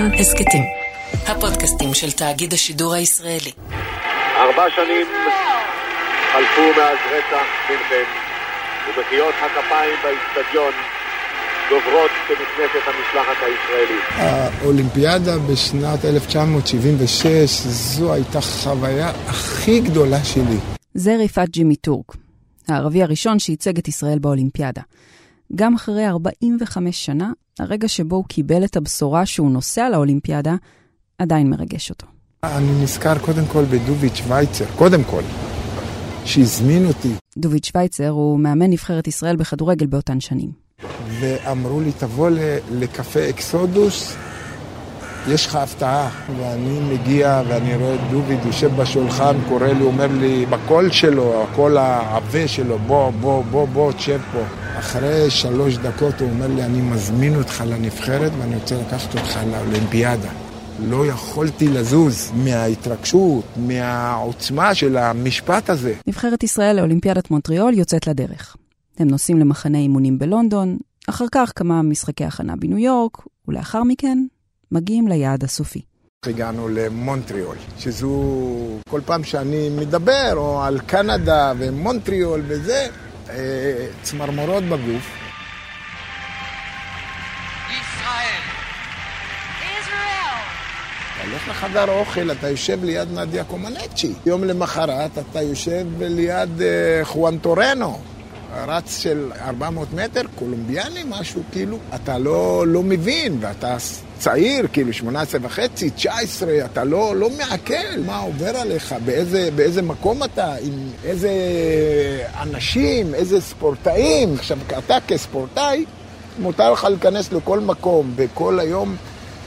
כאן הסכתים, הפודקאסטים של תאגיד השידור הישראלי. ארבע שנים חלפו מאז רצח מינכן, ומחיאות הכפיים באיצטדיון גוברות כנכנסת המשלחת הישראלית. האולימפיאדה בשנת 1976, זו הייתה חוויה הכי גדולה שלי. זה ריפת ג'ימי טורק, הערבי הראשון שייצג את ישראל באולימפיאדה. גם אחרי 45 שנה, הרגע שבו הוא קיבל את הבשורה שהוא נוסע לאולימפיאדה, עדיין מרגש אותו. אני נזכר קודם כל בדוביץ' שווייצר, קודם כל, שהזמין אותי. דוביץ' שווייצר הוא מאמן נבחרת ישראל בכדורגל באותן שנים. ואמרו לי, תבוא לקפה אקסודוס, יש לך הפתעה. ואני מגיע ואני רואה את דוביד יושב בשולחן, קורא לי, אומר לי, בקול שלו, הקול העבה שלו, בוא, בוא, בוא, בוא, תשב פה. אחרי שלוש דקות הוא אומר לי, אני מזמין אותך לנבחרת ואני רוצה לקחת אותך לאולימפיאדה. לא יכולתי לזוז מההתרגשות, מהעוצמה של המשפט הזה. נבחרת ישראל לאולימפיאדת מונטריאול יוצאת לדרך. הם נוסעים למחנה אימונים בלונדון, אחר כך כמה משחקי הכנה בניו יורק, ולאחר מכן מגיעים ליעד הסופי. הגענו למונטריאול, שזו כל פעם שאני מדבר, או על קנדה ומונטריאול וזה, צמרמורות בגוף. ישראל. אתה הולך לחדר אוכל, אתה יושב ליד נדיה קומנצ'י. יום למחרת אתה יושב ליד אה, חואן טורנו. רץ של 400 מטר, קולומביאני, משהו כאילו, אתה לא, לא מבין, ואתה צעיר, כאילו 18 וחצי, 19, אתה לא, לא מעכל מה עובר עליך, באיזה, באיזה מקום אתה, עם איזה אנשים, איזה ספורטאים. עכשיו, אתה כספורטאי, מותר לך להיכנס לכל מקום, וכל היום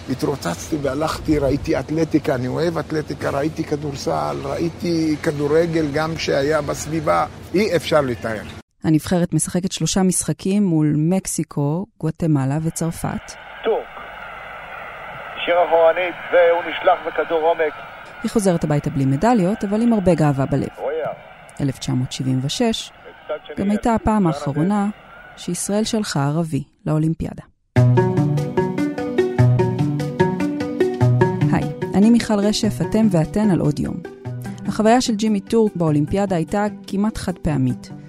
התרוצצתי והלכתי, ראיתי אתלטיקה, אני אוהב אתלטיקה, ראיתי כדורסל, ראיתי כדורגל גם שהיה בסביבה, אי אפשר לתאר. הנבחרת משחקת שלושה משחקים מול מקסיקו, גואטמלה וצרפת. טורק. שיר אחורנית והוא נשלח בכדור עומק. היא חוזרת הביתה בלי מדליות, אבל עם הרבה גאווה בלב. 1976 גם הייתה הפעם האחרונה שישראל שלחה ערבי לאולימפיאדה. היי, אני מיכל רשף, אתם ואתן על עוד יום. החוויה של ג'ימי טורק באולימפיאדה הייתה כמעט חד פעמית.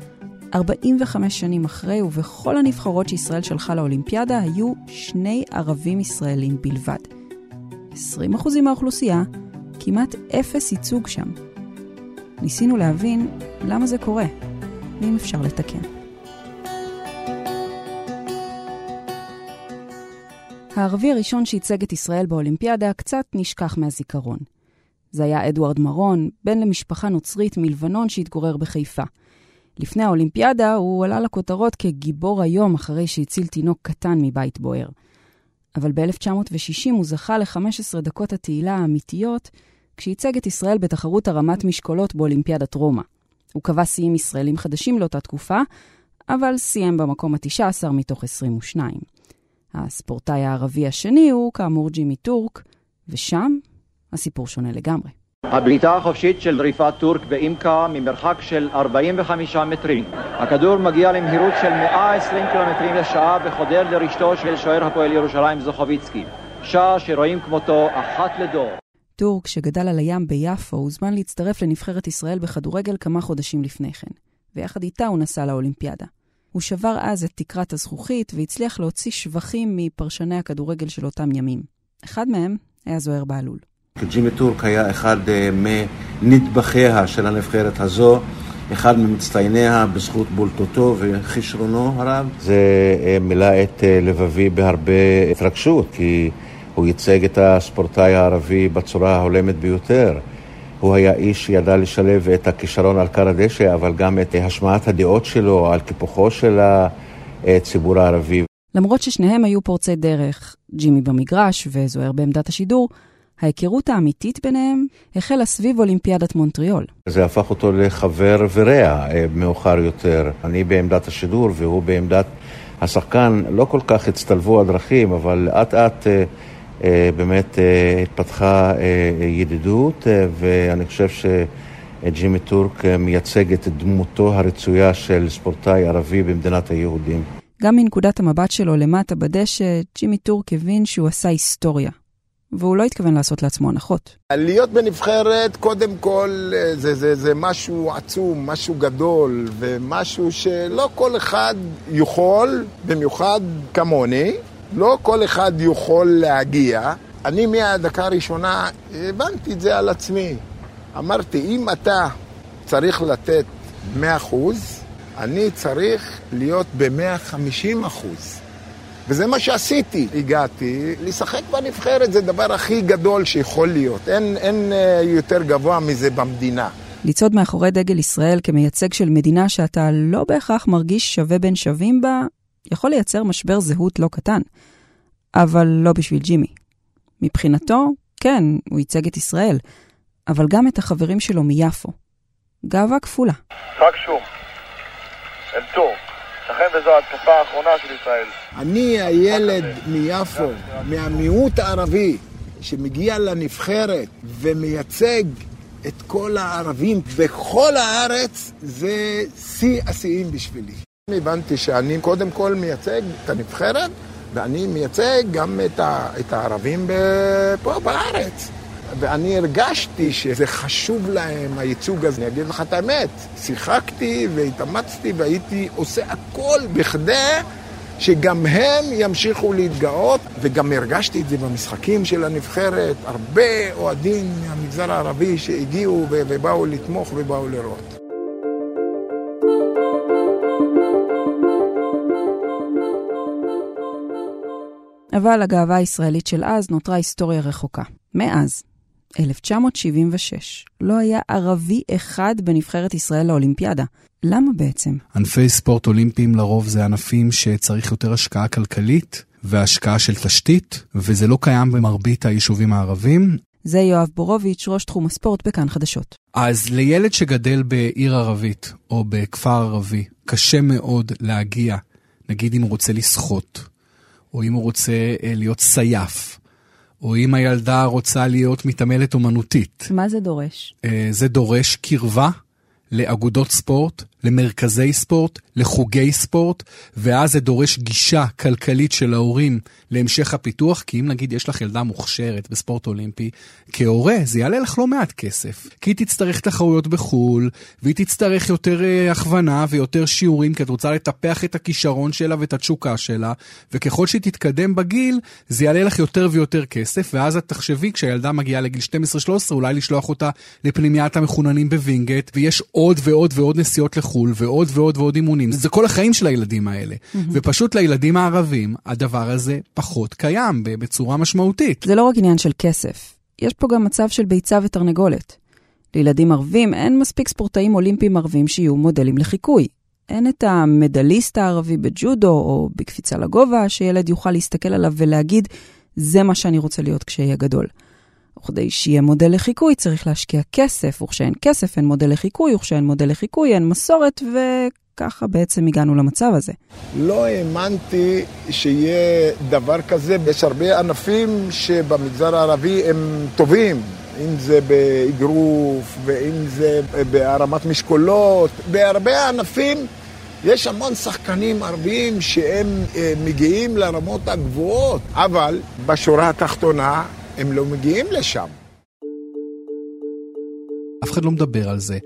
45 שנים אחרי, ובכל הנבחרות שישראל שלחה לאולימפיאדה, היו שני ערבים ישראלים בלבד. 20% מהאוכלוסייה, כמעט אפס ייצוג שם. ניסינו להבין למה זה קורה, ואם אפשר לתקן. הערבי הראשון שייצג את ישראל באולימפיאדה קצת נשכח מהזיכרון. זה היה אדוארד מרון, בן למשפחה נוצרית מלבנון שהתגורר בחיפה. לפני האולימפיאדה הוא עלה לכותרות כגיבור היום אחרי שהציל תינוק קטן מבית בוער. אבל ב-1960 הוא זכה ל-15 דקות התהילה האמיתיות כשייצג את ישראל בתחרות הרמת משקולות באולימפיאדת רומא. הוא קבע שיאים ישראלים חדשים לאותה תקופה, אבל סיים במקום ה-19 מתוך 22. הספורטאי הערבי השני הוא כאמור ג'ימי טורק, ושם הסיפור שונה לגמרי. הבעיטה החופשית של רפעת טורק באימקה ממרחק של 45 מטרים. הכדור מגיע למהירות של 120 קילומטרים לשעה וחודר לרשתו של שוער הפועל ירושלים זוכוביצקי. שער שרואים כמותו אחת לדור. טורק, שגדל על הים ביפו, הוזמן להצטרף לנבחרת ישראל בכדורגל כמה חודשים לפני כן, ויחד איתה הוא נסע לאולימפיאדה. הוא שבר אז את תקרת הזכוכית והצליח להוציא שבחים מפרשני הכדורגל של אותם ימים. אחד מהם היה זוהיר בהלול. ג'ימי טורק היה אחד אה, מנדבכיה של הנבחרת הזו, אחד ממצטייניה בזכות בולטותו וכישרונו הרב. זה אה, מילא את אה, לבבי בהרבה התרגשות, כי הוא ייצג את הספורטאי הערבי בצורה ההולמת ביותר. הוא היה איש שידע לשלב את הכישרון על כר הדשא, אבל גם את השמעת הדעות שלו על טיפוחו של הציבור הערבי. למרות ששניהם היו פורצי דרך, ג'ימי במגרש וזוהר בעמדת השידור, ההיכרות האמיתית ביניהם החלה סביב אולימפיאדת מונטריאול. זה הפך אותו לחבר ורע אה, מאוחר יותר. אני בעמדת השידור והוא בעמדת השחקן. לא כל כך הצטלבו הדרכים, אבל לאט לאט אה, אה, באמת התפתחה ידידות, ואני חושב שג'ימי טורק מייצג את דמותו הרצויה של ספורטאי ערבי במדינת היהודים. גם מנקודת המבט שלו למטה בדשא, ג'ימי טורק הבין שהוא עשה היסטוריה. והוא לא התכוון לעשות לעצמו הנחות. להיות בנבחרת, קודם כל, זה, זה, זה משהו עצום, משהו גדול, ומשהו שלא כל אחד יכול, במיוחד כמוני, לא כל אחד יכול להגיע. אני מהדקה הראשונה הבנתי את זה על עצמי. אמרתי, אם אתה צריך לתת 100 אחוז, אני צריך להיות ב-150 אחוז. וזה מה שעשיתי. הגעתי, לשחק בנבחרת זה הדבר הכי גדול שיכול להיות. אין, אין אה, יותר גבוה מזה במדינה. לצעוד מאחורי דגל ישראל כמייצג של מדינה שאתה לא בהכרח מרגיש שווה בין שווים בה, יכול לייצר משבר זהות לא קטן. אבל לא בשביל ג'ימי. מבחינתו, כן, הוא ייצג את ישראל, אבל גם את החברים שלו מיפו. גאווה כפולה. חג שום. אל-טור. ייתכן וזו ההתקפה האחרונה של ישראל. אני הילד מיפו, מהמיעוט הערבי, שמגיע לנבחרת ומייצג את כל הערבים בכל הארץ, זה שיא השיאים בשבילי. הבנתי שאני קודם כל מייצג את הנבחרת, ואני מייצג גם את, ה, את הערבים פה בארץ. ואני הרגשתי שזה חשוב להם, הייצוג הזה. אני אגיד לך את האמת, שיחקתי והתאמצתי והייתי עושה הכל בכדי שגם הם ימשיכו להתגאות, וגם הרגשתי את זה במשחקים של הנבחרת, הרבה אוהדים מהמגזר הערבי שהגיעו ובאו לתמוך ובאו לראות. אבל הגאווה הישראלית של אז נותרה היסטוריה רחוקה. מאז, 1976, לא היה ערבי אחד בנבחרת ישראל לאולימפיאדה. למה בעצם? ענפי ספורט אולימפיים לרוב זה ענפים שצריך יותר השקעה כלכלית והשקעה של תשתית, וזה לא קיים במרבית היישובים הערבים. זה יואב בורוביץ', ראש תחום הספורט בכאן חדשות. אז לילד שגדל בעיר ערבית או בכפר ערבי, קשה מאוד להגיע, נגיד אם הוא רוצה לשחות, או אם הוא רוצה אה, להיות סייף, או אם הילדה רוצה להיות מתעמלת אומנותית. מה זה דורש? אה, זה דורש קרבה לאגודות ספורט, למרכזי ספורט, לחוגי ספורט, ואז זה דורש גישה כלכלית של ההורים להמשך הפיתוח, כי אם נגיד יש לך ילדה מוכשרת בספורט אולימפי, כהורה זה יעלה לך לא מעט כסף. כי היא תצטרך תחרויות בחו"ל, והיא תצטרך יותר uh, הכוונה ויותר שיעורים, כי את רוצה לטפח את הכישרון שלה ואת התשוקה שלה, וככל שהיא תתקדם בגיל, זה יעלה לך יותר ויותר כסף, ואז את תחשבי, כשהילדה מגיעה לגיל 12-13, אולי לשלוח אותה לפנימיית המחוננים בווינגייט, ויש עוד ועוד ועוד נסיעות לחו"ל. לחו"ל ועוד ועוד ועוד אימונים. זה כל החיים של הילדים האלה. Mm-hmm. ופשוט לילדים הערבים, הדבר הזה פחות קיים בצורה משמעותית. זה לא רק עניין של כסף, יש פה גם מצב של ביצה ותרנגולת. לילדים ערבים אין מספיק ספורטאים אולימפיים ערבים שיהיו מודלים לחיקוי. אין את המדליסט הערבי בג'ודו או בקפיצה לגובה, שילד יוכל להסתכל עליו ולהגיד, זה מה שאני רוצה להיות כשיהיה גדול. וכדי שיהיה מודל לחיקוי צריך להשקיע כסף, וכשאין כסף אין מודל לחיקוי, וכשאין מודל לחיקוי אין מסורת, וככה בעצם הגענו למצב הזה. לא האמנתי שיהיה דבר כזה. יש הרבה ענפים שבמגזר הערבי הם טובים. אם זה באגרוף, ואם זה בהרמת משקולות, בהרבה ענפים יש המון שחקנים ערביים שהם אה, מגיעים לרמות הגבוהות, אבל בשורה התחתונה הם לא מגיעים לשם. אף אחד לא מדבר על זה.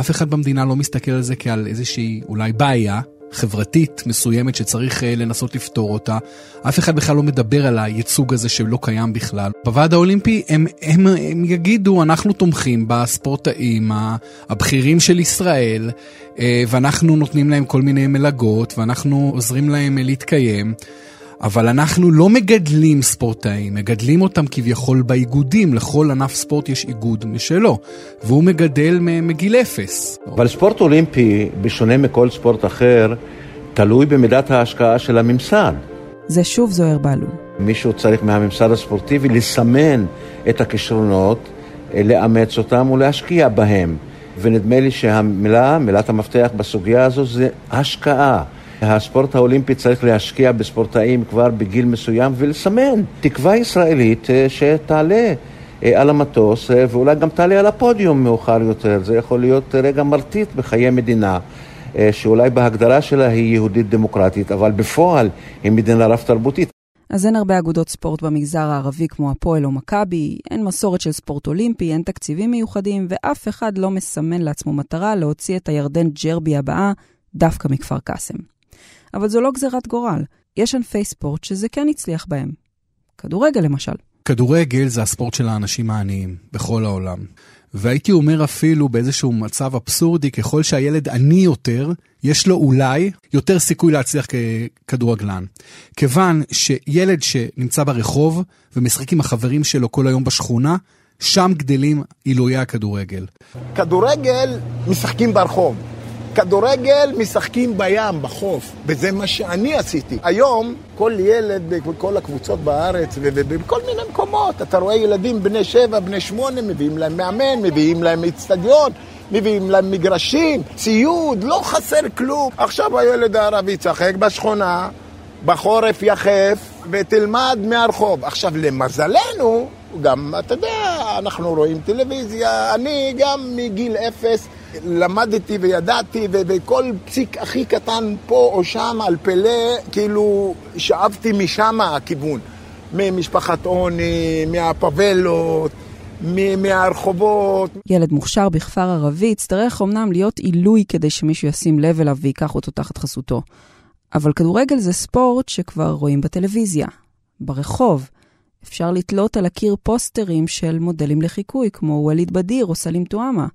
אף אחד במדינה לא מסתכל על זה כעל איזושהי אולי בעיה חברתית מסוימת שצריך uh, לנסות לפתור אותה. אף אחד בכלל לא מדבר על הייצוג הזה שלא קיים בכלל. בוועד האולימפי הם, הם, הם יגידו, אנחנו תומכים בספורטאים הבכירים של ישראל, uh, ואנחנו נותנים להם כל מיני מלגות, ואנחנו עוזרים להם להתקיים. אבל אנחנו לא מגדלים ספורטאים, מגדלים אותם כביכול באיגודים, לכל ענף ספורט יש איגוד משלו, והוא מגדל מגיל אפס. אבל ספורט אולימפי, בשונה מכל ספורט אחר, תלוי במידת ההשקעה של הממסד. זה שוב זוהר בלול. מישהו צריך מהממסד הספורטיבי לסמן את הכישרונות, לאמץ אותם ולהשקיע בהם. ונדמה לי שהמילה, מילת המפתח בסוגיה הזו זה השקעה. הספורט האולימפי צריך להשקיע בספורטאים כבר בגיל מסוים ולסמן תקווה ישראלית אה, שתעלה אה, על המטוס אה, ואולי גם תעלה על הפודיום מאוחר יותר. זה יכול להיות רגע מרטיט בחיי מדינה. שאולי בהגדרה שלה היא יהודית דמוקרטית, אבל בפועל היא מדינה רב תרבותית. אז אין הרבה אגודות ספורט במגזר הערבי כמו הפועל או מכבי, אין מסורת של ספורט אולימפי, אין תקציבים מיוחדים, ואף אחד לא מסמן לעצמו מטרה להוציא את הירדן ג'רבי הבאה דווקא מכפר קאסם. אבל זו לא גזירת גורל, יש ענפי ספורט שזה כן הצליח בהם. כדורגל למשל. כדורגל זה הספורט של האנשים העניים בכל העולם. והייתי אומר אפילו באיזשהו מצב אבסורדי, ככל שהילד עני יותר, יש לו אולי יותר סיכוי להצליח ככדורגלן. כיוון שילד שנמצא ברחוב ומשחק עם החברים שלו כל היום בשכונה, שם גדלים עילויי הכדורגל. כדורגל משחקים ברחוב. כדורגל משחקים בים, בחוף, וזה מה שאני עשיתי. היום כל ילד בכל הקבוצות בארץ ובכל מיני מקומות, אתה רואה ילדים בני שבע, בני שמונה, מביאים להם מאמן, מביאים להם אצטדיון. מביאים להם מגרשים, ציוד, לא חסר כלום. עכשיו הילד הערבי ישחק בשכונה, בחורף יחף, ותלמד מהרחוב. עכשיו, למזלנו, גם, אתה יודע, אנחנו רואים טלוויזיה, אני גם מגיל אפס למדתי וידעתי, ובכל פסיק הכי קטן פה או שם על פלא, כאילו שאבתי משם הכיוון. ממשפחת עוני, מהפבלות, מהרחובות. ילד מוכשר בכפר ערבי יצטרך אמנם להיות עילוי כדי שמישהו ישים לב אליו וייקח אותו תחת חסותו. אבל כדורגל זה ספורט שכבר רואים בטלוויזיה, ברחוב. אפשר לתלות על הקיר פוסטרים של מודלים לחיקוי, כמו ווליד בדיר או סלים טועמה.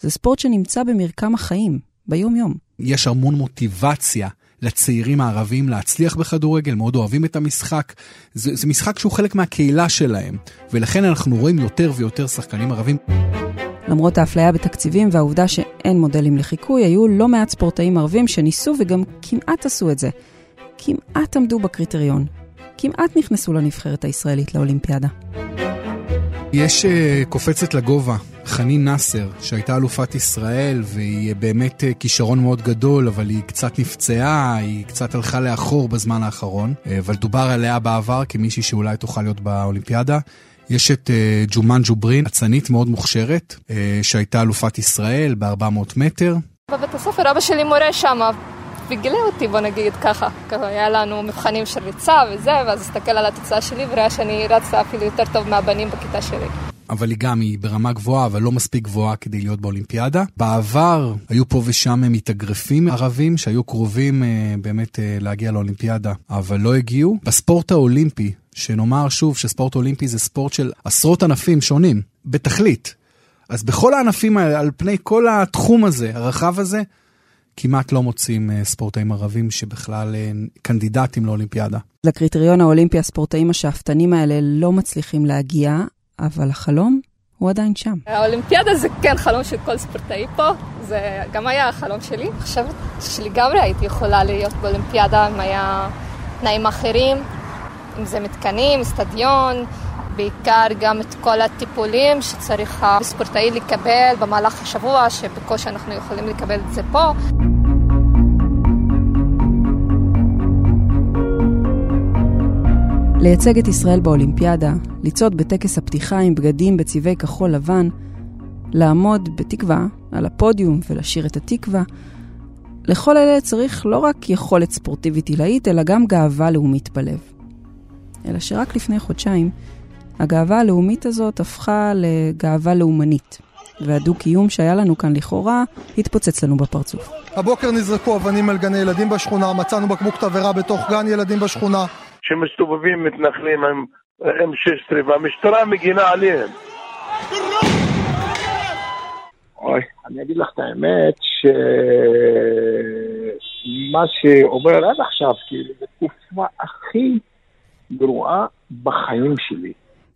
זה ספורט שנמצא במרקם החיים, ביום-יום. יש המון מוטיבציה לצעירים הערבים להצליח בכדורגל, מאוד אוהבים את המשחק. זה, זה משחק שהוא חלק מהקהילה שלהם, ולכן אנחנו רואים יותר ויותר שחקנים ערבים. למרות האפליה בתקציבים והעובדה שאין מודלים לחיקוי, היו לא מעט ספורטאים ערבים שניסו וגם כמעט עשו את זה. כמעט עמדו בקריטריון. כמעט נכנסו לנבחרת הישראלית לאולימפיאדה. יש uh, קופצת לגובה, חנין נאסר, שהייתה אלופת ישראל, והיא באמת uh, כישרון מאוד גדול, אבל היא קצת נפצעה, היא קצת הלכה לאחור בזמן האחרון, uh, אבל דובר עליה בעבר כמישהי שאולי תוכל להיות באולימפיאדה. יש את uh, ג'ומן ג'וברין, אצנית מאוד מוכשרת, שהייתה אלופת ישראל ב-400 מטר. בבית הספר אבא שלי מורה שם, וגילה אותי, בוא נגיד. ככה היה לנו מבחנים של ריצה וזה, ואז הסתכל על התוצאה שלי וראה שאני רצה אפילו יותר טוב מהבנים בכיתה שלי. אבל היא גם, היא ברמה גבוהה, אבל לא מספיק גבוהה כדי להיות באולימפיאדה. בעבר היו פה ושם מתאגרפים ערבים שהיו קרובים אה, באמת אה, להגיע לאולימפיאדה, אבל לא הגיעו. בספורט האולימפי, שנאמר שוב שספורט אולימפי זה ספורט של עשרות ענפים שונים, בתכלית. אז בכל הענפים האלה, על פני כל התחום הזה, הרחב הזה, כמעט לא מוצאים אה, ספורטאים ערבים שבכלל אה, קנדידטים לאולימפיאדה. לקריטריון האולימפי הספורטאים השאפתנים האלה לא מצליחים להגיע, אבל החלום הוא עדיין שם. האולימפיאדה זה כן חלום של כל ספורטאי פה, זה גם היה החלום שלי. אני חושבת שלגמרי הייתי יכולה להיות באולימפיאדה אם היה תנאים אחרים, אם זה מתקנים, אצטדיון, בעיקר גם את כל הטיפולים שצריך הספורטאי לקבל במהלך השבוע, שבקושי אנחנו יכולים לקבל את זה פה. לייצג את ישראל באולימפיאדה, לצעוד בטקס הפתיחה עם בגדים בצבעי כחול לבן, לעמוד בתקווה על הפודיום ולשיר את התקווה, לכל אלה צריך לא רק יכולת ספורטיבית עילאית, אלא גם גאווה לאומית בלב. אלא שרק לפני חודשיים, הגאווה הלאומית הזאת הפכה לגאווה לאומנית, והדו-קיום שהיה לנו כאן לכאורה התפוצץ לנו בפרצוף. הבוקר נזרקו אבנים על גני ילדים בשכונה, מצאנו בקבוק תבערה בתוך גן ילדים בשכונה. שמסתובבים מתנחלים עם M16 והמשטרה מגינה עליהם. אוי, אני אגיד לך את האמת שמה שעובר עד עכשיו, כאילו, זו תקופה הכי גרועה בחיים שלי.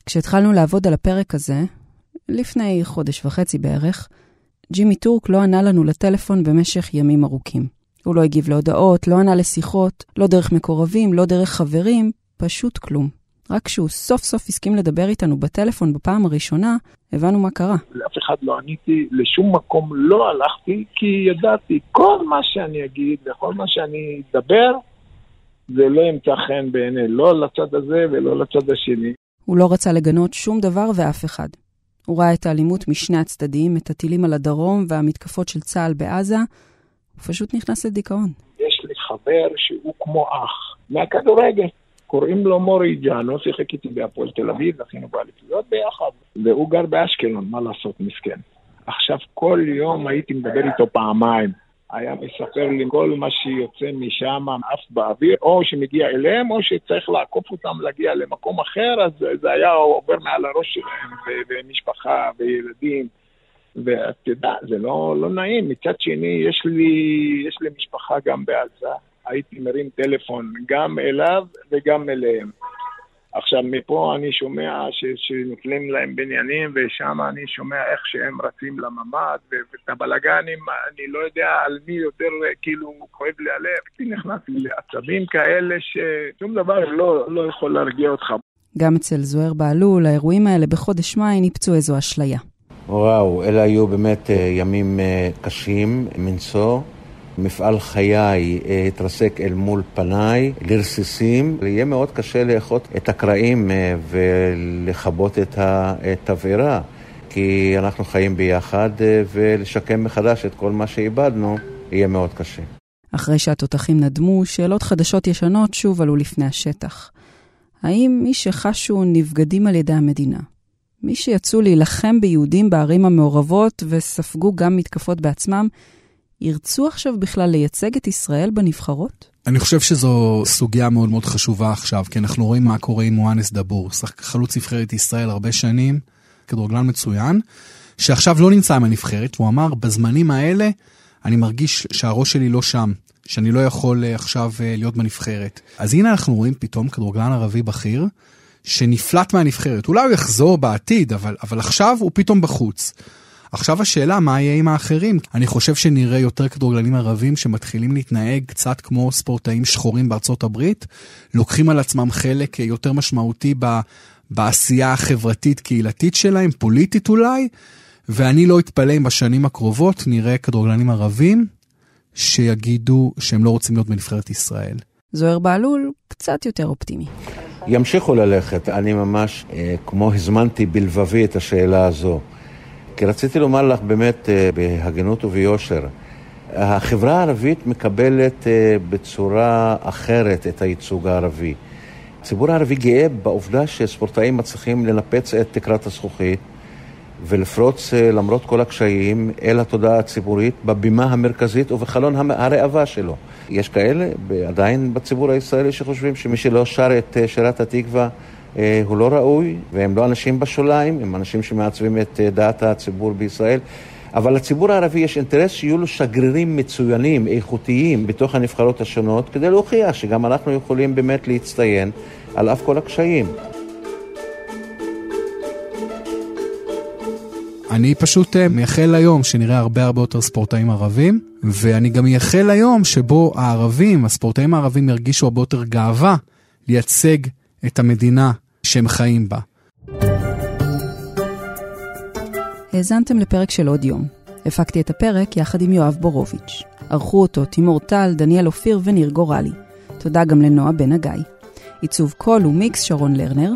כשהתחלנו לעבוד על הפרק הזה, לפני חודש וחצי בערך, ג'ימי טורק לא ענה לנו לטלפון במשך ימים ארוכים. הוא לא הגיב להודעות, לא ענה לשיחות, לא דרך מקורבים, לא דרך חברים, פשוט כלום. רק כשהוא סוף סוף הסכים לדבר איתנו בטלפון בפעם הראשונה, הבנו מה קרה. לאף אחד לא עניתי, לשום מקום לא הלכתי, כי ידעתי, כל מה שאני אגיד וכל מה שאני אדבר, זה לא ימצא חן בעיני, לא לצד הזה ולא לצד השני. הוא לא רצה לגנות שום דבר ואף אחד. הוא ראה את האלימות משני הצדדים, את הטילים על הדרום והמתקפות של צה"ל בעזה, הוא פשוט נכנס לדיכאון. יש לי חבר שהוא כמו אח, מהכדורגל. קוראים לו מורי ג'אנו, שיחק איתי בהפועל תל אביב, זכינו באליפויות ביחד, והוא גר באשקלון, מה לעשות, מסכן. עכשיו, כל יום הייתי מדבר איתו פעמיים. היה מספר לי כל מה שיוצא משם, עף באוויר, או שמגיע אליהם, או שצריך לעקוף אותם להגיע למקום אחר, אז זה היה עובר מעל הראש שלהם, ומשפחה, וילדים. ואתה יודע, זה לא, לא נעים. מצד שני, יש לי, יש לי משפחה גם בעזה. הייתי מרים טלפון גם אליו וגם אליהם. עכשיו, מפה אני שומע שנופלים להם בניינים, ושם אני שומע איך שהם רצים לממ"ד, ואת הבלגנים, אני לא יודע על מי יותר, כאילו, כואב לי הלב. הייתי נכנס לעצבים כאלה ששום דבר לא, לא יכול להרגיע אותך. גם אצל זוהיר בהלול, האירועים האלה בחודש מאי ניפצו איזו אשליה. וואו, אלה היו באמת אה, ימים אה, קשים מנשוא. מפעל חיי אה, התרסק אל מול פניי לרסיסים. יהיה מאוד קשה לאחות את הקרעים ולכבות את התבערה, כי אנחנו חיים ביחד ולשקם מחדש את כל מה שאיבדנו יהיה מאוד קשה. אחרי שהתותחים נדמו, שאלות חדשות ישנות שוב עלו לפני השטח. האם מי שחשו נבגדים על ידי המדינה, מי שיצאו להילחם ביהודים בערים המעורבות וספגו גם מתקפות בעצמם, ירצו עכשיו בכלל לייצג את ישראל בנבחרות? אני חושב שזו סוגיה מאוד מאוד חשובה עכשיו, כי אנחנו רואים מה קורה עם מואנס דבור, חלוץ נבחרת ישראל הרבה שנים, כדורגלן מצוין, שעכשיו לא נמצא עם הנבחרת, והוא אמר, בזמנים האלה אני מרגיש שהראש שלי לא שם, שאני לא יכול אה, עכשיו אה, להיות בנבחרת. אז הנה אנחנו רואים פתאום כדורגלן ערבי בכיר, שנפלט מהנבחרת. אולי הוא יחזור בעתיד, אבל, אבל עכשיו הוא פתאום בחוץ. עכשיו השאלה, מה יהיה עם האחרים? אני חושב שנראה יותר כדורגלנים ערבים שמתחילים להתנהג קצת כמו ספורטאים שחורים בארצות הברית, לוקחים על עצמם חלק יותר משמעותי ב, בעשייה החברתית-קהילתית שלהם, פוליטית אולי, ואני לא אתפלא אם בשנים הקרובות נראה כדורגלנים ערבים שיגידו שהם לא רוצים להיות בנבחרת ישראל. זוהיר בהלול קצת יותר אופטימי. ימשיכו ללכת. אני ממש, אה, כמו הזמנתי בלבבי את השאלה הזו. כי רציתי לומר לך באמת אה, בהגינות וביושר, החברה הערבית מקבלת אה, בצורה אחרת את הייצוג הערבי. הציבור הערבי גאה בעובדה שספורטאים מצליחים לנפץ את תקרת הזכוכית ולפרוץ למרות כל הקשיים אל התודעה הציבורית בבימה המרכזית ובחלון הראווה שלו. יש כאלה עדיין בציבור הישראלי שחושבים שמי שלא שר את אה, שירת התקווה אה, הוא לא ראוי, והם לא אנשים בשוליים, הם אנשים שמעצבים את אה, דעת הציבור בישראל. אבל לציבור הערבי יש אינטרס שיהיו לו שגרירים מצוינים, איכותיים, בתוך הנבחרות השונות, כדי להוכיח שגם אנחנו יכולים באמת להצטיין על אף כל הקשיים. אני פשוט אה, מייחל ליום שנראה הרבה הרבה יותר ספורטאים ערבים, ואני גם מייחל ליום שבו הערבים, הספורטאים הערבים ירגישו הרבה יותר גאווה לייצג את המדינה שהם חיים בה. האזנתם לפרק של עוד יום. הפקתי את הפרק יחד עם יואב בורוביץ'. ערכו אותו תימור טל, דניאל אופיר וניר גורלי. תודה גם לנועה בן הגיא. עיצוב קול ומיקס שרון לרנר.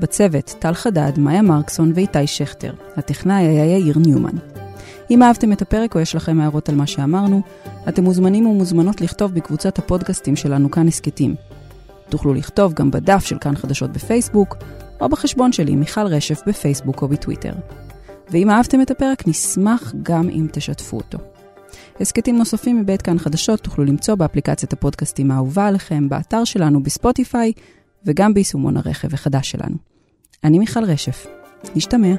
בצוות טל חדד, מאיה מרקסון ואיתי שכטר. הטכנאי היה יאיר ניומן. אם אהבתם את הפרק או יש לכם הערות על מה שאמרנו, אתם מוזמנים ומוזמנות לכתוב בקבוצת הפודקאסטים שלנו כאן הסכתים. תוכלו לכתוב גם בדף של כאן חדשות בפייסבוק, או בחשבון שלי, מיכל רשף, בפייסבוק או בטוויטר. ואם אהבתם את הפרק, נשמח גם אם תשתפו אותו. הסכתים נוספים מבית כאן חדשות תוכלו למצוא באפליקציית הפודקאסטים האהובה עליכם, באתר שלנו, בספוטיפיי, וגם ביישומון הרכב החדש שלנו. אני מיכל רשף. נשתמע.